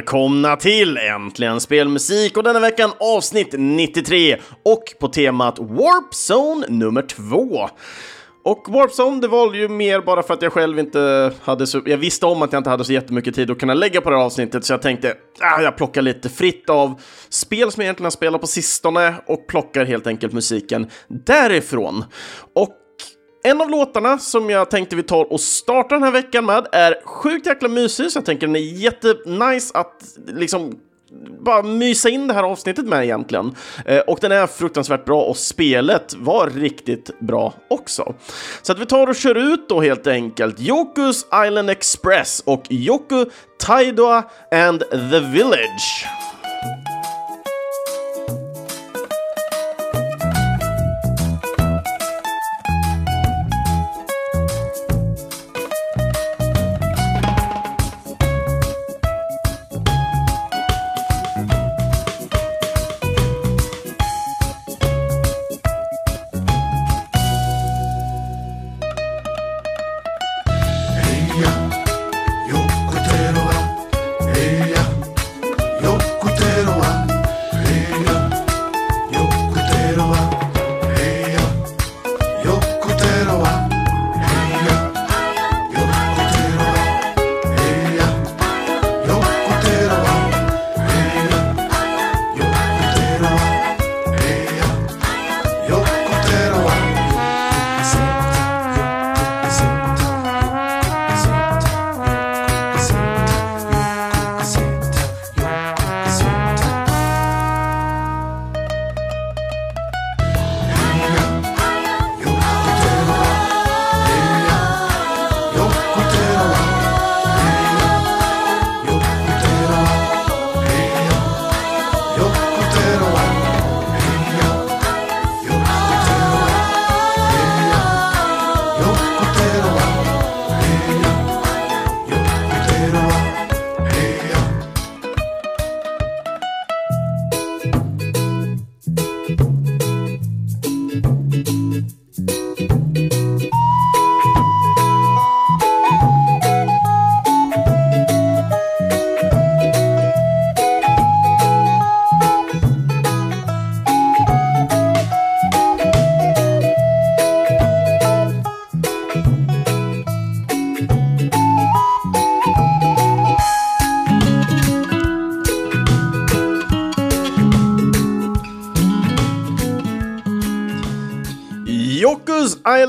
välkomna till Äntligen Spelmusik och denna veckan avsnitt 93 och på temat Warp Zone nummer 2. Och Warp Zone, det var ju mer bara för att jag själv inte hade så... Jag visste om att jag inte hade så jättemycket tid att kunna lägga på det här avsnittet, så jag tänkte ah, jag plockar lite fritt av spel som jag egentligen har spelat på sistone och plockar helt enkelt musiken därifrån. Och en av låtarna som jag tänkte vi tar och startar den här veckan med är sjukt jäkla mysig, så jag tänker den är jättenice att liksom bara mysa in det här avsnittet med egentligen. Eh, och den är fruktansvärt bra och spelet var riktigt bra också. Så att vi tar och kör ut då helt enkelt Yokus Island Express och Yoku Taidoa and the Village.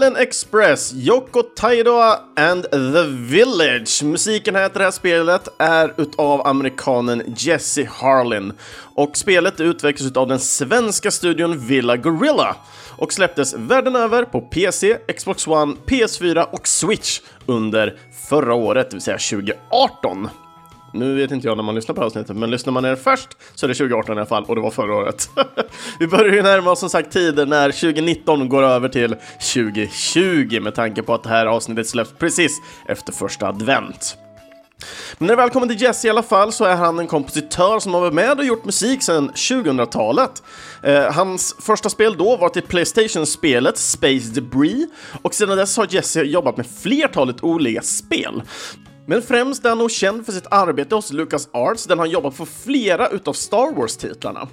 Island Express, Yoko Taidoa and the Village. Musiken här till det här spelet är utav amerikanen Jesse Harlin. Och spelet utvecklades utav den svenska studion Villa Gorilla och släpptes världen över på PC, Xbox One, PS4 och Switch under förra året, det vill säga 2018. Nu vet inte jag när man lyssnar på avsnittet, men lyssnar man ner först så är det 2018 i alla fall, och det var förra året. Vi börjar ju närma oss som sagt tider när 2019 går över till 2020 med tanke på att det här avsnittet släpps precis efter första advent. Men när det väl kommer till Jesse i alla fall så är han en kompositör som har varit med och gjort musik sedan 2000-talet. Eh, hans första spel då var till Playstation-spelet Space Debris och sedan dess har Jesse jobbat med flertalet olika spel. Men främst är han nog känd för sitt arbete hos Lucas Arts där han jobbat på flera utav Star Wars-titlarna.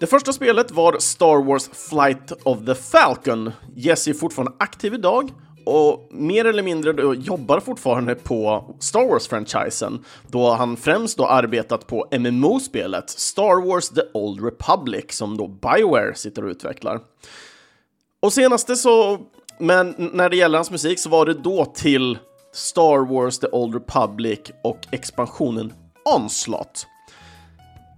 Det första spelet var Star Wars Flight of the Falcon. Jesse är fortfarande aktiv idag och mer eller mindre då jobbar fortfarande på Star Wars-franchisen då han främst då arbetat på MMO-spelet Star Wars The Old Republic som då Bioware sitter och utvecklar. Och senaste så, men när det gäller hans musik så var det då till Star Wars The Old Republic och expansionen Onslaught.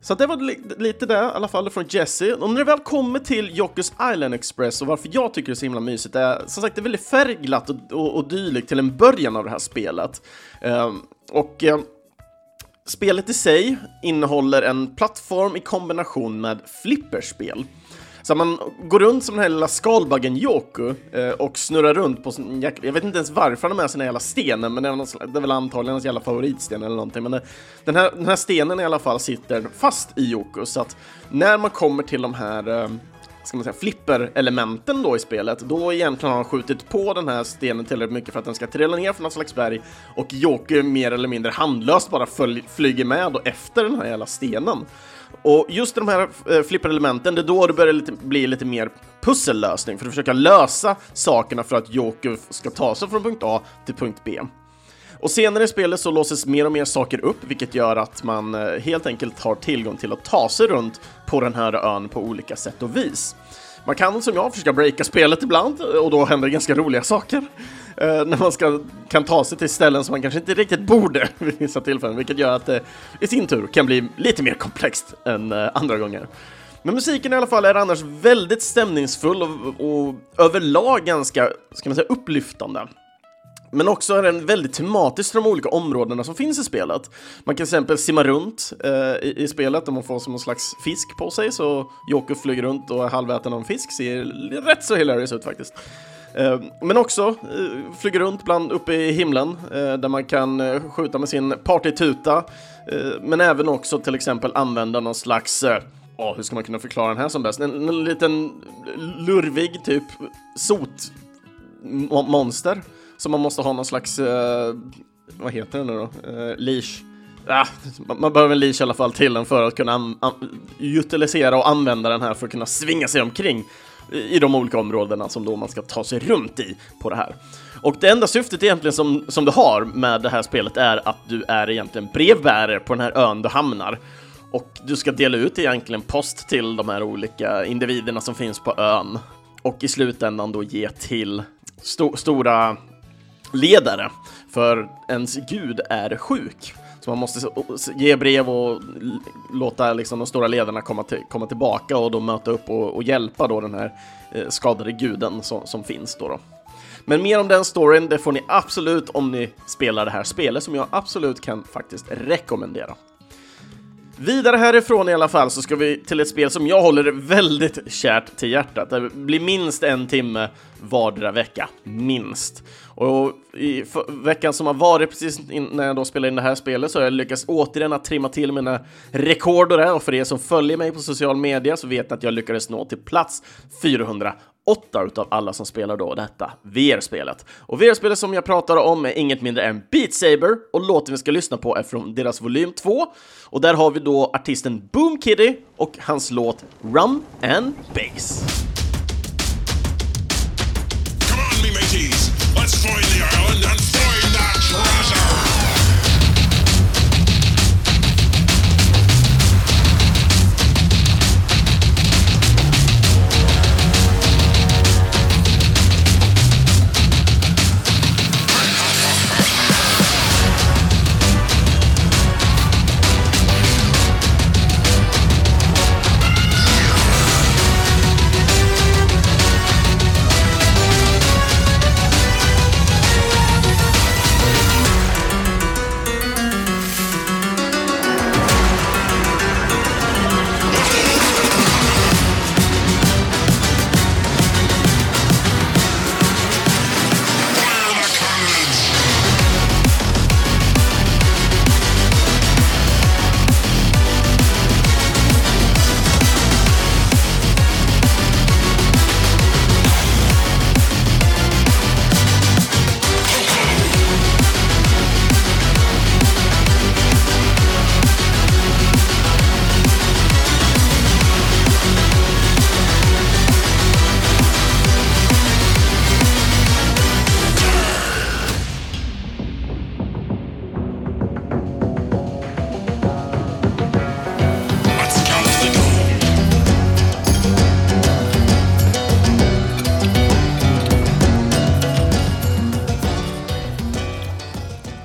Så det var li lite det i alla fall från Jesse. Och när det väl kommer till Jockers Island Express och varför jag tycker det är så himla mysigt är som sagt det är väldigt färgglatt och, och, och dylikt till en början av det här spelet. Um, och um, spelet i sig innehåller en plattform i kombination med flipperspel. Så man går runt som den här lilla skalbaggen Yoku eh, och snurrar runt på sin, jag, jag vet inte ens varför han har med sig den här jävla stenen, men det är, någon, det är väl antagligen hans jävla favoritsten eller någonting. Men det, den, här, den här stenen i alla fall sitter fast i Yoku, så att när man kommer till de här eh, ska man säga, flipper-elementen då i spelet, då egentligen har han skjutit på den här stenen tillräckligt mycket för att den ska trilla ner från något slags berg och Joker mer eller mindre handlöst bara följ, flyger med då efter den här jävla stenen. Och just de här eh, elementen, det är då det börjar lite, bli lite mer pussellösning för att försöka lösa sakerna för att Joker ska ta sig från punkt A till punkt B. Och senare i spelet så låses mer och mer saker upp, vilket gör att man eh, helt enkelt har tillgång till att ta sig runt på den här ön på olika sätt och vis. Man kan som jag försöka breaka spelet ibland eh, och då händer ganska roliga saker. Eh, när man ska, kan ta sig till ställen som man kanske inte riktigt borde vid vissa tillfällen, vilket gör att det i sin tur kan bli lite mer komplext än eh, andra gånger. Men musiken i alla fall är annars väldigt stämningsfull och, och överlag ganska, ska man säga, upplyftande. Men också är den väldigt tematisk till de olika områdena som finns i spelet. Man kan till exempel simma runt eh, i, i spelet och man får som någon slags fisk på sig, så Joker flyger runt och är halväten av en fisk, ser rätt så hilarious ut faktiskt. Eh, men också eh, flyger runt bland uppe i himlen eh, där man kan eh, skjuta med sin partytuta, eh, men även också till exempel använda någon slags eh, Ja, hur ska man kunna förklara den här som bäst? En, en liten lurvig typ sotmonster så man måste ha någon slags, eh, vad heter den nu då? Eh, leash. Ah, man, man behöver en leash i alla fall till den för att kunna an, an, utilisera och använda den här för att kunna svinga sig omkring i i de olika områdena som då man ska ta sig runt i på det här. Och det enda syftet egentligen som, som du har med det här spelet är att du är egentligen brevbärare på den här ön du hamnar. Och du ska dela ut egentligen post till de här olika individerna som finns på ön. Och i slutändan då ge till sto stora ledare, för ens gud är sjuk. Så man måste ge brev och låta liksom de stora ledarna komma, till, komma tillbaka och då möta upp och, och hjälpa då den här eh, skadade guden som, som finns då, då. Men mer om den storyn, det får ni absolut om ni spelar det här spelet som jag absolut kan faktiskt rekommendera. Vidare härifrån i alla fall så ska vi till ett spel som jag håller väldigt kärt till hjärtat. Det blir minst en timme vardera vecka. Minst. Och i veckan som har varit precis innan när jag då spelade in det här spelet så har jag lyckats återigen att trimma till mina rekord och det. Och för er som följer mig på social media så vet ni att jag lyckades nå till plats 408 utav alla som spelar då detta VR-spelet. Och VR-spelet som jag pratar om är inget mindre än Beat Saber och låten vi ska lyssna på är från deras volym 2. Och där har vi då artisten Boom Kitty och hans låt Rum and Bass. destroy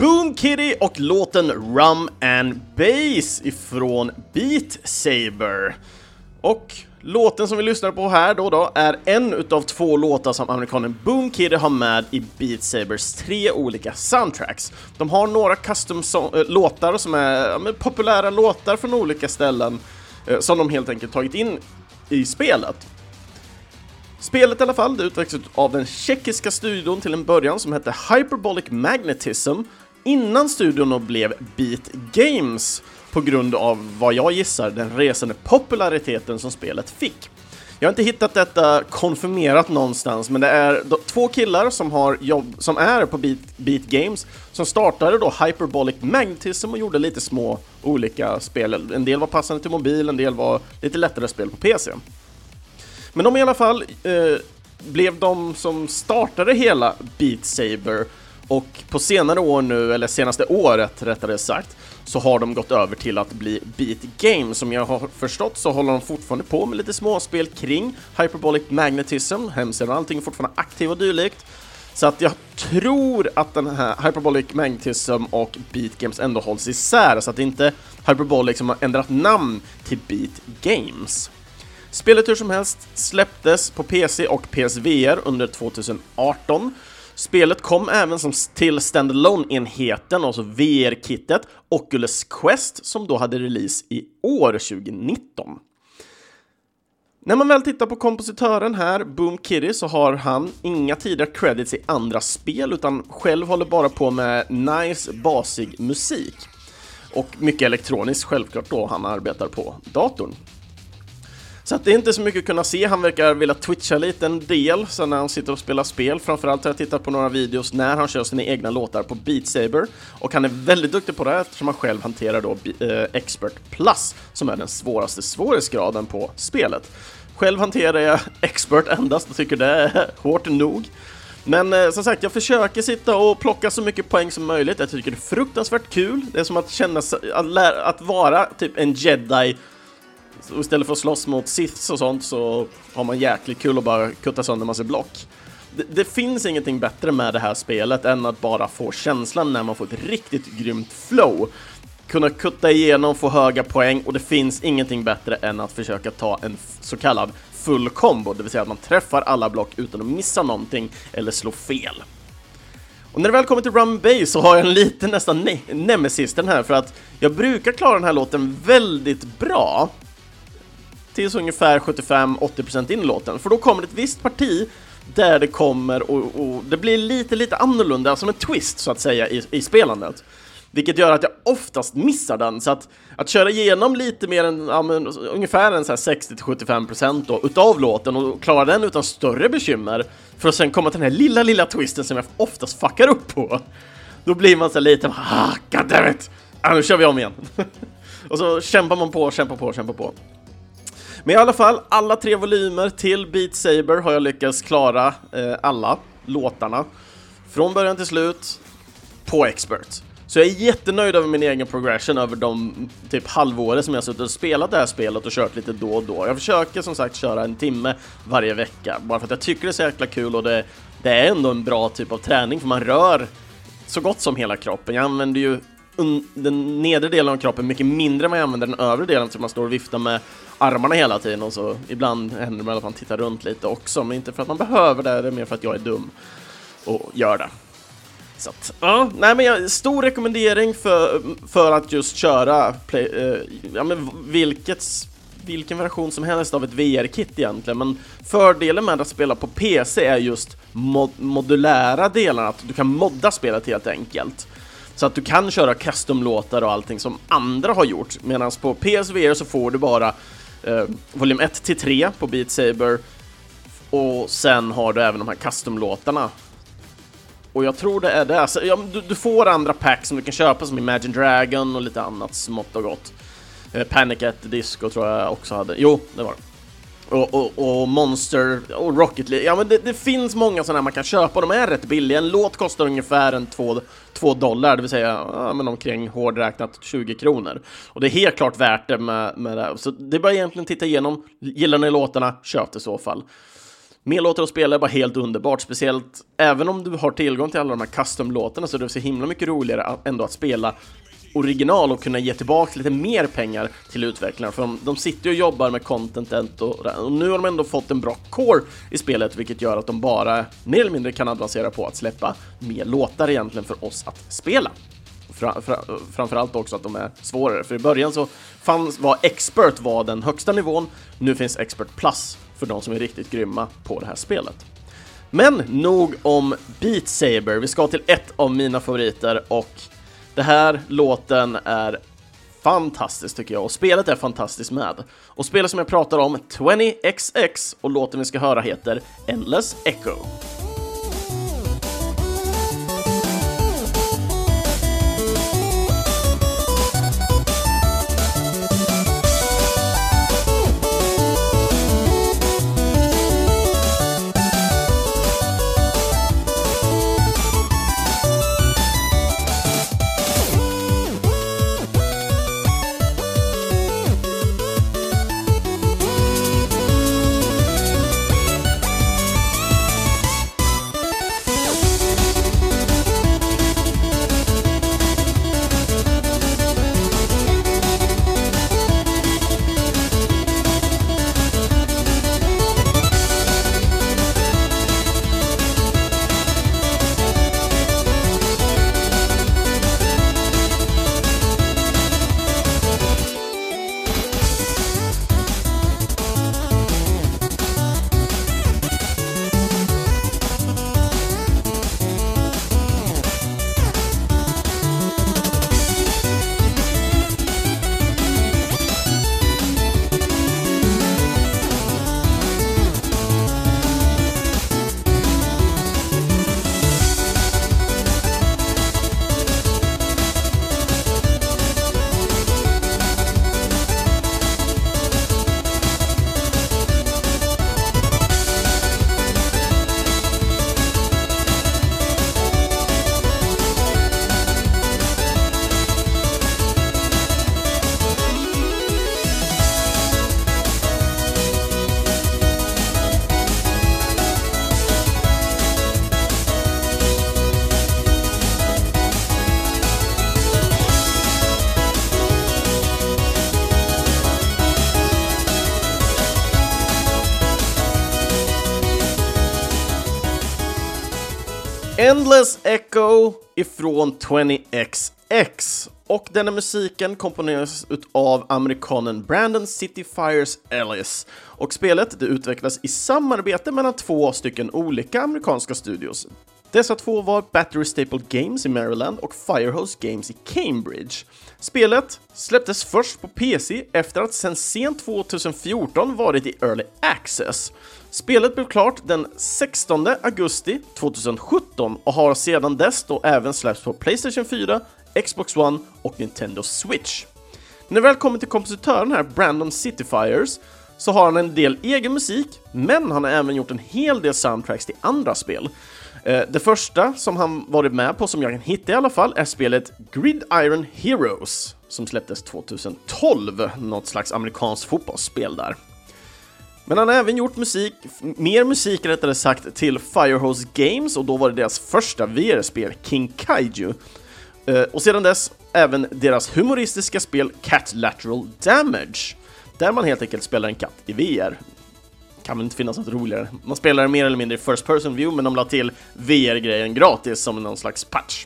Boom Kitty och låten Rum and Bass ifrån Beat Saber. Och låten som vi lyssnar på här då, då är en utav två låtar som amerikanen Boom Kitty har med i Beat Sabers tre olika soundtracks. De har några custom so- äh, låtar som är ja, populära låtar från olika ställen eh, som de helt enkelt tagit in i spelet. Spelet i alla fall, det utvecklades av den tjeckiska studion till en början som hette Hyperbolic Magnetism innan studion då blev Beat Games på grund av vad jag gissar den resande populariteten som spelet fick. Jag har inte hittat detta konfirmerat någonstans, men det är två killar som, har jobb, som är på Beat, Beat Games som startade då Hyperbolic Magnetism och gjorde lite små olika spel. En del var passande till mobil, en del var lite lättare spel på PC. Men de i alla fall eh, blev de som startade hela Beat Saber och på senare år nu, eller senaste året rättare sagt, så har de gått över till att bli Beat Games. Som jag har förstått så håller de fortfarande på med lite småspel kring Hyperbolic Magnetism, hemsidan och allting är fortfarande aktiv och dylikt. Så att jag tror att den här Hyperbolic Magnetism och Beat Games ändå hålls isär, så att det inte är Hyperbolic som har ändrat namn till Beat Games. Spelet hur som helst släpptes på PC och PSVR under 2018. Spelet kom även som till standalone enheten alltså VR-kittet, Oculus Quest, som då hade release i år 2019. När man väl tittar på kompositören här, Boom Kitty, så har han inga tidigare credits i andra spel, utan själv håller bara på med nice, basig musik. Och mycket elektroniskt självklart då han arbetar på datorn. Så att det är inte så mycket att kunna se, han verkar vilja twitcha lite en del sen när han sitter och spelar spel. Framförallt har jag tittat på några videos när han kör sina egna låtar på Beat Saber. Och han är väldigt duktig på det eftersom han själv hanterar då eh, Expert Plus, som är den svåraste svårighetsgraden på spelet. Själv hanterar jag Expert endast och tycker det är hårt nog. Men eh, som sagt, jag försöker sitta och plocka så mycket poäng som möjligt. Jag tycker det är fruktansvärt kul. Det är som att känna sig, att, lära, att vara typ en jedi så istället för att slåss mot Siths och sånt så har man jäkligt kul och bara kutta sönder massa block. Det, det, finns ingenting bättre med det här spelet än att bara få känslan när man får ett riktigt grymt flow. Kunna kutta igenom, få höga poäng och det finns ingenting bättre än att försöka ta en så kallad full combo, det vill säga att man träffar alla block utan att missa någonting eller slå fel. Och när det väl kommer till Run Bay så har jag en liten nästan ne nemesis den här för att jag brukar klara den här låten väldigt bra tills ungefär 75-80% in i låten, för då kommer det ett visst parti där det kommer och, och, det blir lite, lite annorlunda, som en twist så att säga i, i spelandet. Vilket gör att jag oftast missar den, så att, att köra igenom lite mer än, ja, men, ungefär en 60-75% då, utav låten och klara den utan större bekymmer, för att sen komma till den här lilla, lilla twisten som jag oftast fuckar upp på. Då blir man så lite, ah, goddammit! Ah, nu kör vi om igen. och så kämpar man på, kämpar på, kämpar på. Men i alla fall, alla tre volymer till Beat Saber har jag lyckats klara eh, alla låtarna. Från början till slut, på Expert. Så jag är jättenöjd över min egen progression över de typ halvåret som jag suttit och spelat det här spelet och kört lite då och då. Jag försöker som sagt köra en timme varje vecka, bara för att jag tycker det är så jäkla kul och det, det är ändå en bra typ av träning, för man rör så gott som hela kroppen. Jag använder ju den nedre delen av kroppen mycket mindre än vad jag använder den övre delen, så man står och viftar med armarna hela tiden och så ibland händer det att man tittar runt lite också, men inte för att man behöver det, det är mer för att jag är dum och gör det. Så att, ja, nej men jag, stor rekommendering för, för att just köra play, eh, ja men vilket, vilken version som helst av ett VR-kit egentligen, men fördelen med att spela på PC är just mod modulära delarna, att du kan modda spelet helt enkelt. Så att du kan köra custom-låtar och allting som andra har gjort, medan på PSVR så får du bara eh, volym 1 till 3 på Beat Saber och sen har du även de här custom-låtarna. Och jag tror det är det. Så, ja, du, du, får andra packs som du kan köpa som Imagine Dragon och lite annat smått och gott. Eh, Panic at the Disco tror jag också hade. Jo, det var det. Och, och, och, Monster och Rocket League. Ja, men det, det finns många sådana man kan köpa. De är rätt billiga. En låt kostar ungefär en 2 dollar, det vill säga ja, men omkring hårdräknat, 20 kronor. Och det är helt klart värt det med, med det. Så det är bara egentligen titta igenom. Gillar ni låtarna, köp det i så fall. Mer låtar att spela är bara helt underbart, speciellt även om du har tillgång till alla de här custom-låtarna så är det så himla mycket roligare ändå att spela original och kunna ge tillbaka lite mer pengar till utvecklarna. För de, de sitter och jobbar med contentet och, och, nu har de ändå fått en bra core i spelet, vilket gör att de bara mer eller mindre kan avancera på att släppa mer låtar egentligen för oss att spela. Fra, fra, framförallt också att de är svårare, för i början så fanns, var Expert var den högsta nivån, nu finns Expert Plus för de som är riktigt grymma på det här spelet. Men nog om Beat Saber, vi ska till ett av mina favoriter och det här låten är fantastiskt tycker jag och spelet är fantastiskt med. Och spelet som jag pratar om, 20XX, och låten vi ska höra heter Endless Echo. Endless Echo ifrån 20XX. Och denna musiken komponeras av amerikanen Brandon City Fires Ellis. Och spelet det utvecklas i samarbete mellan två stycken olika amerikanska studios. Dessa två var Battery Staple Games i Maryland och Firehose Games i Cambridge. Spelet släpptes först på PC efter att sedan sent 2014 varit i Early Access. Spelet blev klart den 16 augusti 2017 och har sedan dess då även släppts på Playstation 4, Xbox One och Nintendo Switch. När det väl kommer till kompositören här, Brandon Cityfires, så har han en del egen musik, men han har även gjort en hel del soundtracks till andra spel. Eh, det första som han varit med på, som jag kan hitta i alla fall, är spelet Gridiron Heroes, som släpptes 2012, något slags amerikanskt fotbollsspel där. Men han har även gjort musik, mer musik rättare sagt, till Firehose Games och då var det deras första VR-spel, King Kaiju. Eh, och sedan dess även deras humoristiska spel Cat Lateral Damage, där man helt enkelt spelar en katt i VR. Kan väl inte finnas något roligare. Man spelar mer eller mindre i First Person View, men de la till VR-grejen gratis som någon slags patch.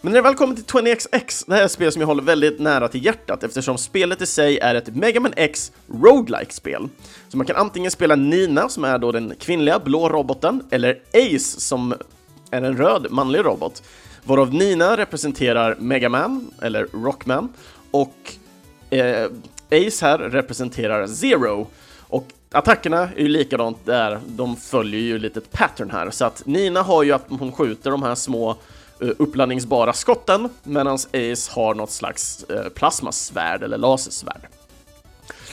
Men när det väl kommer till 20XX, det här är ett spel som jag håller väldigt nära till hjärtat eftersom spelet i sig är ett Mega Man X roguelike spel Så man kan antingen spela Nina, som är då den kvinnliga blå roboten, eller Ace, som är en röd manlig robot. Varav Nina representerar Mega Man, eller Rockman, och eh, Ace här representerar Zero. Och attackerna är ju likadant där, de följer ju lite ett pattern här. Så att Nina har ju att hon skjuter de här små eh, uppladdningsbara skotten, medan Ace har något slags eh, plasmasvärd eller lasersvärd.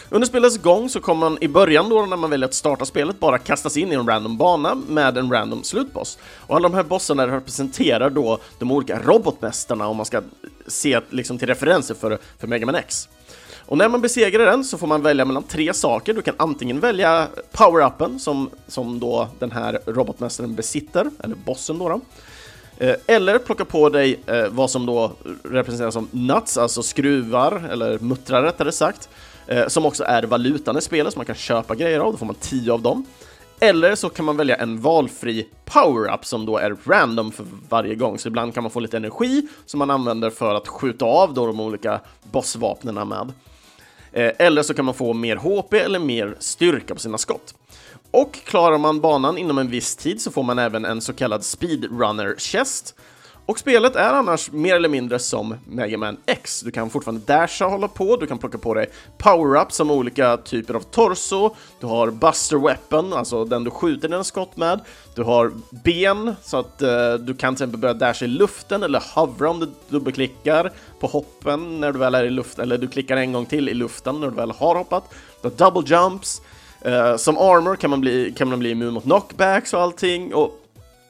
Under spelets gång så kommer man i början då när man väljer att starta spelet bara kastas in i en random bana med en random slutboss. Och alla de här bossarna representerar då de olika robotmästarna om man ska se liksom till referenser för, för Mega Man X. Och när man besegrar den så får man välja mellan tre saker. Du kan antingen välja power-upen som, som då den här robotmästaren besitter, eller bossen då. då. Eh, eller plocka på dig eh, vad som då representeras som nuts, alltså skruvar, eller muttrar rättare sagt, eh, som också är valutan i spelet, som man kan köpa grejer av, då får man 10 av dem. Eller så kan man välja en valfri power-up som då är random för varje gång, så ibland kan man få lite energi som man använder för att skjuta av då de olika bossvapnena med. Eh, eller så kan man få mer HP eller mer styrka på sina skott. Och klarar man banan inom en viss tid så får man även en så kallad speedrunner chest. Och spelet är annars mer eller mindre som Mega Man X. Du kan fortfarande dasha och hålla på, du kan plocka på dig power-ups som olika typer av torso, du har Buster Weapon, alltså den du skjuter dina skott med, du har ben så att eh, du kan till exempel börja dasha i luften eller hovra om du dubbelklickar på hoppen när du väl är i luften, eller du klickar en gång till i luften när du väl har hoppat. Du har double jumps, eh, som armor kan man, bli, kan man bli immun mot knockbacks och allting, och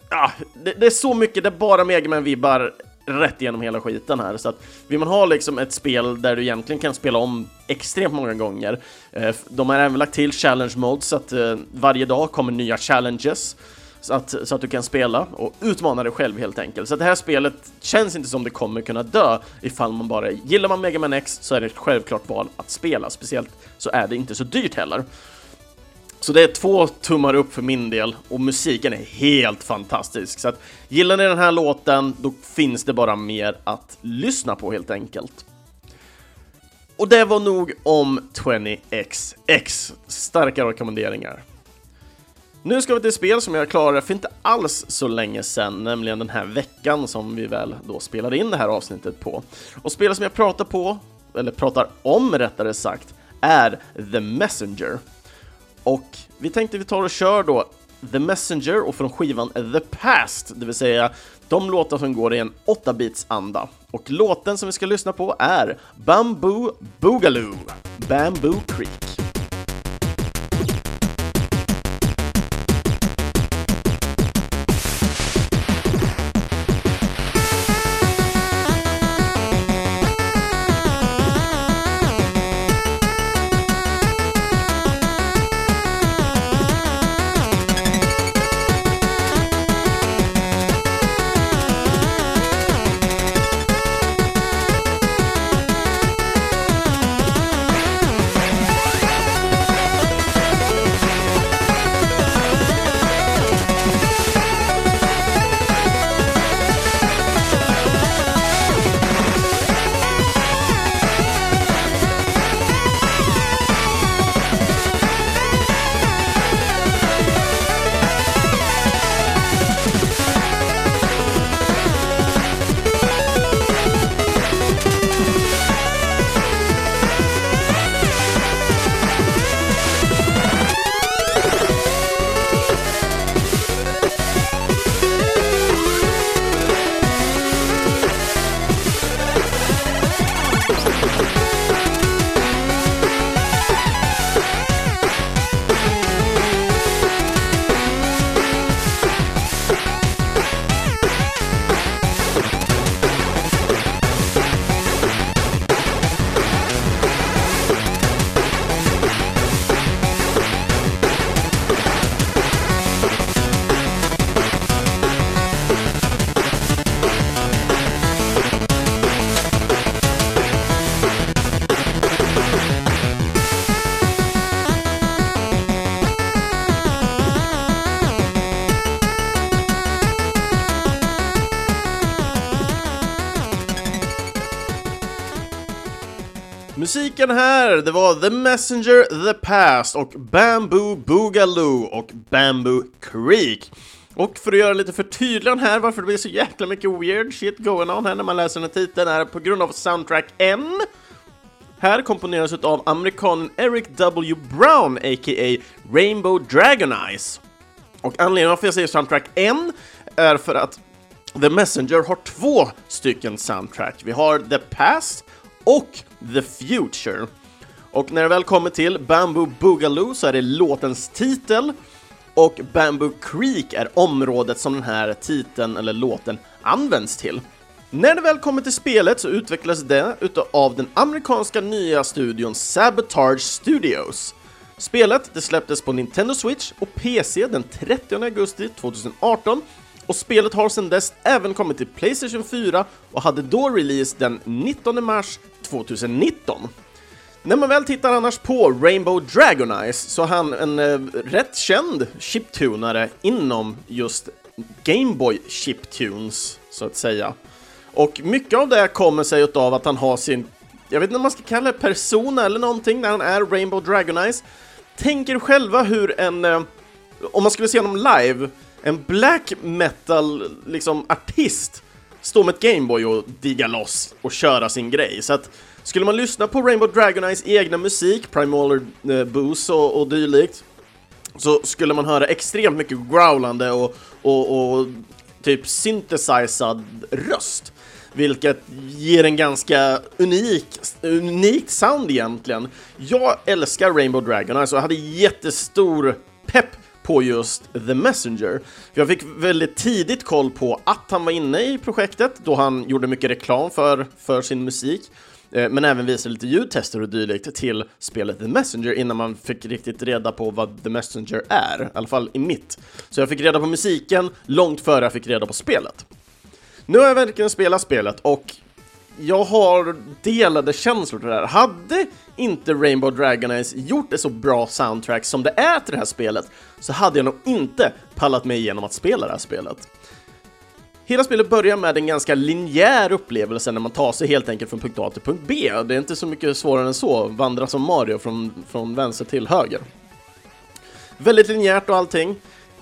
ja, det, det är så mycket, det är bara Megaman-vibbar rätt igenom hela skiten här. Så att vill man ha liksom ett spel där du egentligen kan spela om extremt många gånger. Eh, de har även lagt till challenge modes så att eh, varje dag kommer nya challenges. Så att, så att du kan spela och utmana dig själv helt enkelt. Så det här spelet känns inte som det kommer kunna dö ifall man bara gillar man Mega Man X så är det ett självklart val att spela. Speciellt så är det inte så dyrt heller. Så det är två tummar upp för min del och musiken är helt fantastisk. Så att gillar ni den här låten, då finns det bara mer att lyssna på helt enkelt. Och det var nog om 20XX. Starka rekommenderingar. Nu ska vi till ett spel som jag klarade för inte alls så länge sedan, nämligen den här veckan som vi väl då spelade in det här avsnittet på. Och spelet som jag pratar på, eller pratar om rättare sagt, är The Messenger. Och vi tänkte vi tar och kör då The Messenger och från skivan The Past, det vill säga de låtar som går i en 8-bits anda. Och låten som vi ska lyssna på är Bamboo Boogaloo, Bamboo Creek. Veckan här, det var The Messenger, The Past och Bamboo Boogaloo och Bamboo Creek. Och för att göra lite förtydligande här varför det blir så jäkla mycket weird shit going on här när man läser den här titeln är på grund av Soundtrack N. Här komponeras av amerikanen Eric W. Brown, a.k.a. Rainbow Dragon Eyes. Och anledningen varför jag säger Soundtrack N är för att The Messenger har två stycken soundtrack. Vi har The Past och The Future. Och när det väl kommer till Bamboo Boogaloo så är det låtens titel och Bamboo Creek är området som den här titeln eller låten används till. När det väl kommer till spelet så utvecklas det utav den amerikanska nya studion Sabotage Studios. Spelet det släpptes på Nintendo Switch och PC den 30 augusti 2018 och spelet har sedan dess även kommit till Playstation 4 och hade då release den 19 mars 2019. När man väl tittar annars på Rainbow Dragon Eyes så är han en eh, rätt känd chiptunare inom just Gameboy chiptunes, så att säga. Och mycket av det kommer sig utav att han har sin, jag vet inte om man ska kalla det persona eller någonting, när han är Rainbow Dragon Eyes. Tänk er själva hur en, eh, om man skulle se honom live, en black metal liksom artist stå med ett Gameboy och digga loss och köra sin grej. Så att skulle man lyssna på Rainbow Dragon Eyes egna musik, Primal eh, Boost och, och dylikt, så skulle man höra extremt mycket growlande och, och, och typ synthesizad röst. Vilket ger en ganska unik, unikt sound egentligen. Jag älskar Rainbow Dragon Eyes och hade jättestor pepp på just The Messenger. För jag fick väldigt tidigt koll på att han var inne i projektet då han gjorde mycket reklam för, för sin musik. Eh, Men även visade lite ljudtester och dylikt till spelet The Messenger innan man fick riktigt reda på vad The Messenger är, i alla fall i mitt. Så jag fick reda på musiken långt före jag fick reda på spelet. Nu har jag verkligen spelat spelet och jag har delade känslor till det här. Hade inte Rainbow Dragon Eyes gjort ett så bra soundtrack som det är till det här spelet så hade jag nog inte pallat mig igenom att spela det här spelet. Hela spelet börjar med en ganska linjär upplevelse när man tar sig helt enkelt från punkt A till punkt B. Det är inte så mycket svårare än så, vandra som Mario från, från vänster till höger. Väldigt linjärt och allting.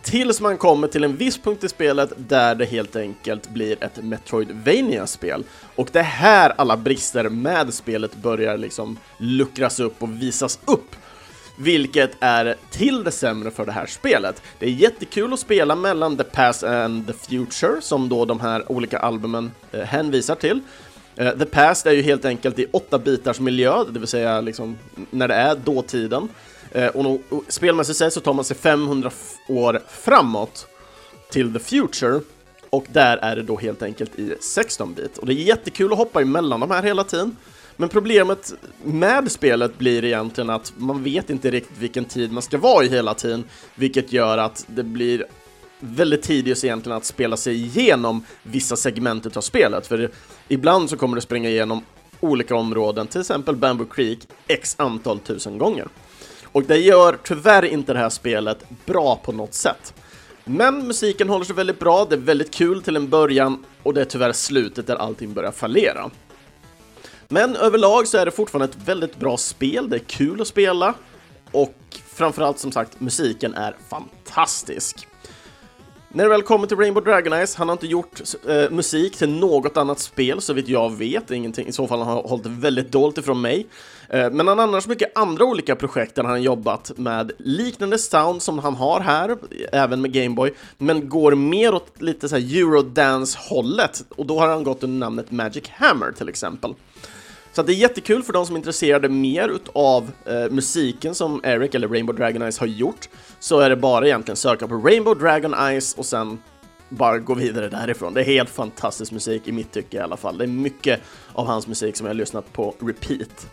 Tills man kommer till en viss punkt i spelet där det helt enkelt blir ett Metroidvania-spel. Och det är här alla brister med spelet börjar liksom luckras upp och visas upp. Vilket är till det sämre för det här spelet. Det är jättekul att spela mellan The Past and the Future, som då de här olika albumen eh, hänvisar till. Eh, The Past är ju helt enkelt i åtta bitars miljö, det vill säga liksom när det är dåtiden. Eh, och, och spelmässigt sett så tar man sig 500 år framåt till the future och där är det då helt enkelt i 16-bit. Och det är jättekul att hoppa emellan de här hela tiden. Men problemet med spelet blir egentligen att man vet inte riktigt vilken tid man ska vara i hela tiden, vilket gör att det blir väldigt tidigt egentligen att spela sig igenom vissa segment av spelet, för ibland så kommer du springa igenom olika områden, till exempel Bamboo Creek, x antal tusen gånger. Och det gör tyvärr inte det här spelet bra på något sätt. Men musiken håller sig väldigt bra, det är väldigt kul till en början och det är tyvärr slutet där allting börjar fallera. Men överlag så är det fortfarande ett väldigt bra spel, det är kul att spela och framförallt som sagt, musiken är fantastisk. När det väl kommer till Rainbow Dragon Eyes, han har inte gjort eh, musik till något annat spel så vitt jag vet, ingenting, i så fall har han hållit det väldigt dolt ifrån mig. Eh, men han har annars mycket andra olika projekt där han jobbat med liknande sound som han har här, även med Gameboy, men går mer åt lite så här eurodance-hållet och då har han gått under namnet Magic Hammer till exempel. Så att det är jättekul för de som är intresserade mer utav eh, musiken som Eric eller Rainbow Dragon Eyes har gjort, så är det bara egentligen söka på Rainbow Dragon Eyes och sen bara gå vidare därifrån. Det är helt fantastisk musik i mitt tycke i alla fall. Det är mycket av hans musik som jag har lyssnat på repeat.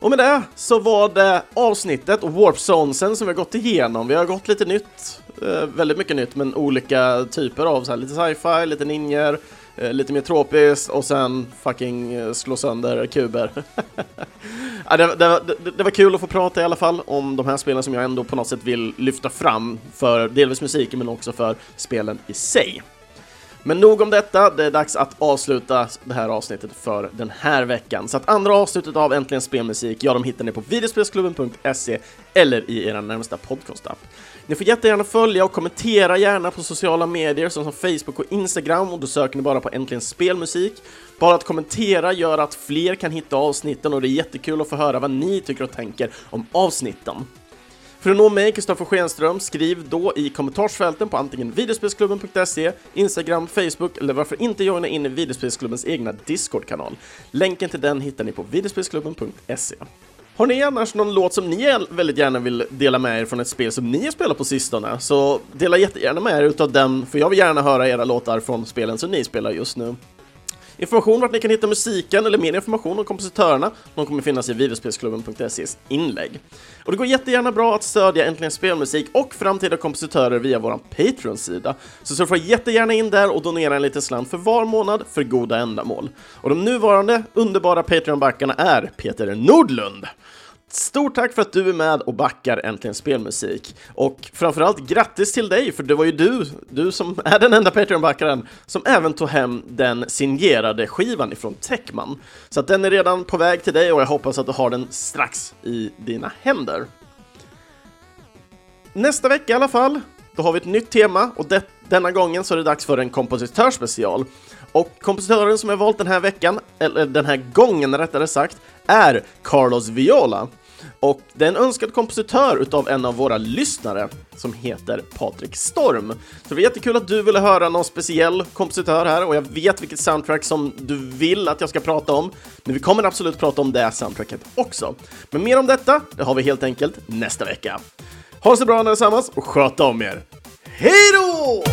Och med det så var det avsnittet och Warp Zonesen som vi har gått igenom. Vi har gått lite nytt, eh, väldigt mycket nytt, men olika typer av så här, lite sci-fi, lite ninjer, eh, lite mer tropiskt och sen fucking eh, slå sönder kuber. ja, det, det, det, det var kul att få prata i alla fall om de här spelen som jag ändå på något sätt vill lyfta fram för delvis musiken men också för spelen i sig. Men nog om detta, det är dags att avsluta det här avsnittet för den här veckan. Så att andra avsnittet av Äntligen Spelmusik, ja, de hittar ni på videospelsklubben.se eller i era närmsta podcastapp. Ni får jättegärna följa och kommentera gärna på sociala medier som, som Facebook och Instagram och då söker ni bara på Äntligen Spelmusik. Bara att kommentera gör att fler kan hitta avsnitten och det är jättekul att få höra vad ni tycker och tänker om avsnitten. För att nå mig, Kristoffer Schenström, skriv då i kommentarsfälten på antingen videospelsklubben.se, Instagram, Facebook eller varför inte joina in i videospelsklubbens egna Discord-kanal. Länken till den hittar ni på videospelsklubben.se. Har ni annars någon låt som ni väldigt gärna vill dela med er från ett spel som ni har spelat på sistone, så dela jättegärna med er utav den, för jag vill gärna höra era låtar från spelen som ni spelar just nu. Information vart ni kan hitta musiken eller mer information om kompositörerna, de kommer finnas i videospelsklubben.ses inlägg. Och det går jättegärna bra att stödja Äntligen Spelmusik och framtida kompositörer via vår Patreon-sida. Så surfa jättegärna in där och donera en liten slant för var månad för goda ändamål. Och de nuvarande underbara Patreon-backarna är Peter Nordlund, Stort tack för att du är med och backar Äntligen Spelmusik. Och framförallt grattis till dig, för det var ju du, du som är den enda Patreon-backaren, som även tog hem den signerade skivan ifrån Techman. Så att den är redan på väg till dig och jag hoppas att du har den strax i dina händer. Nästa vecka i alla fall, då har vi ett nytt tema och det, denna gången så är det dags för en kompositörspecial. Och kompositören som jag valt den här veckan, eller den här gången rättare sagt, är Carlos Viola. Och det är en önskad kompositör utav en av våra lyssnare som heter Patrik Storm. Så det var jättekul att du ville höra någon speciell kompositör här och jag vet vilket soundtrack som du vill att jag ska prata om. Men vi kommer absolut prata om det soundtracket också. Men mer om detta, det har vi helt enkelt nästa vecka. Ha det så bra allesammans och sköt om er. Hej då!